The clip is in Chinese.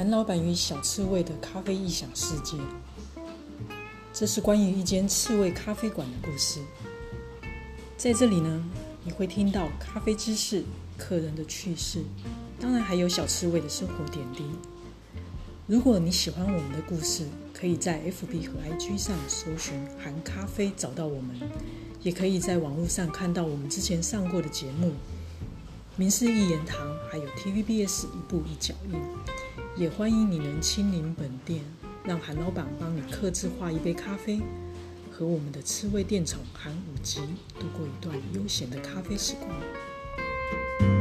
韩老板与小刺猬的咖啡异想世界，这是关于一间刺猬咖啡馆的故事。在这里呢，你会听到咖啡知识、客人的趣事，当然还有小刺猬的生活点滴。如果你喜欢我们的故事，可以在 FB 和 IG 上搜寻“韩咖啡”找到我们，也可以在网络上看到我们之前上过的节目《民事一言堂》，还有 TVBS 一步一脚印。也欢迎你能亲临本店，让韩老板帮你刻制画一杯咖啡，和我们的刺猬店宠韩武吉度过一段悠闲的咖啡时光。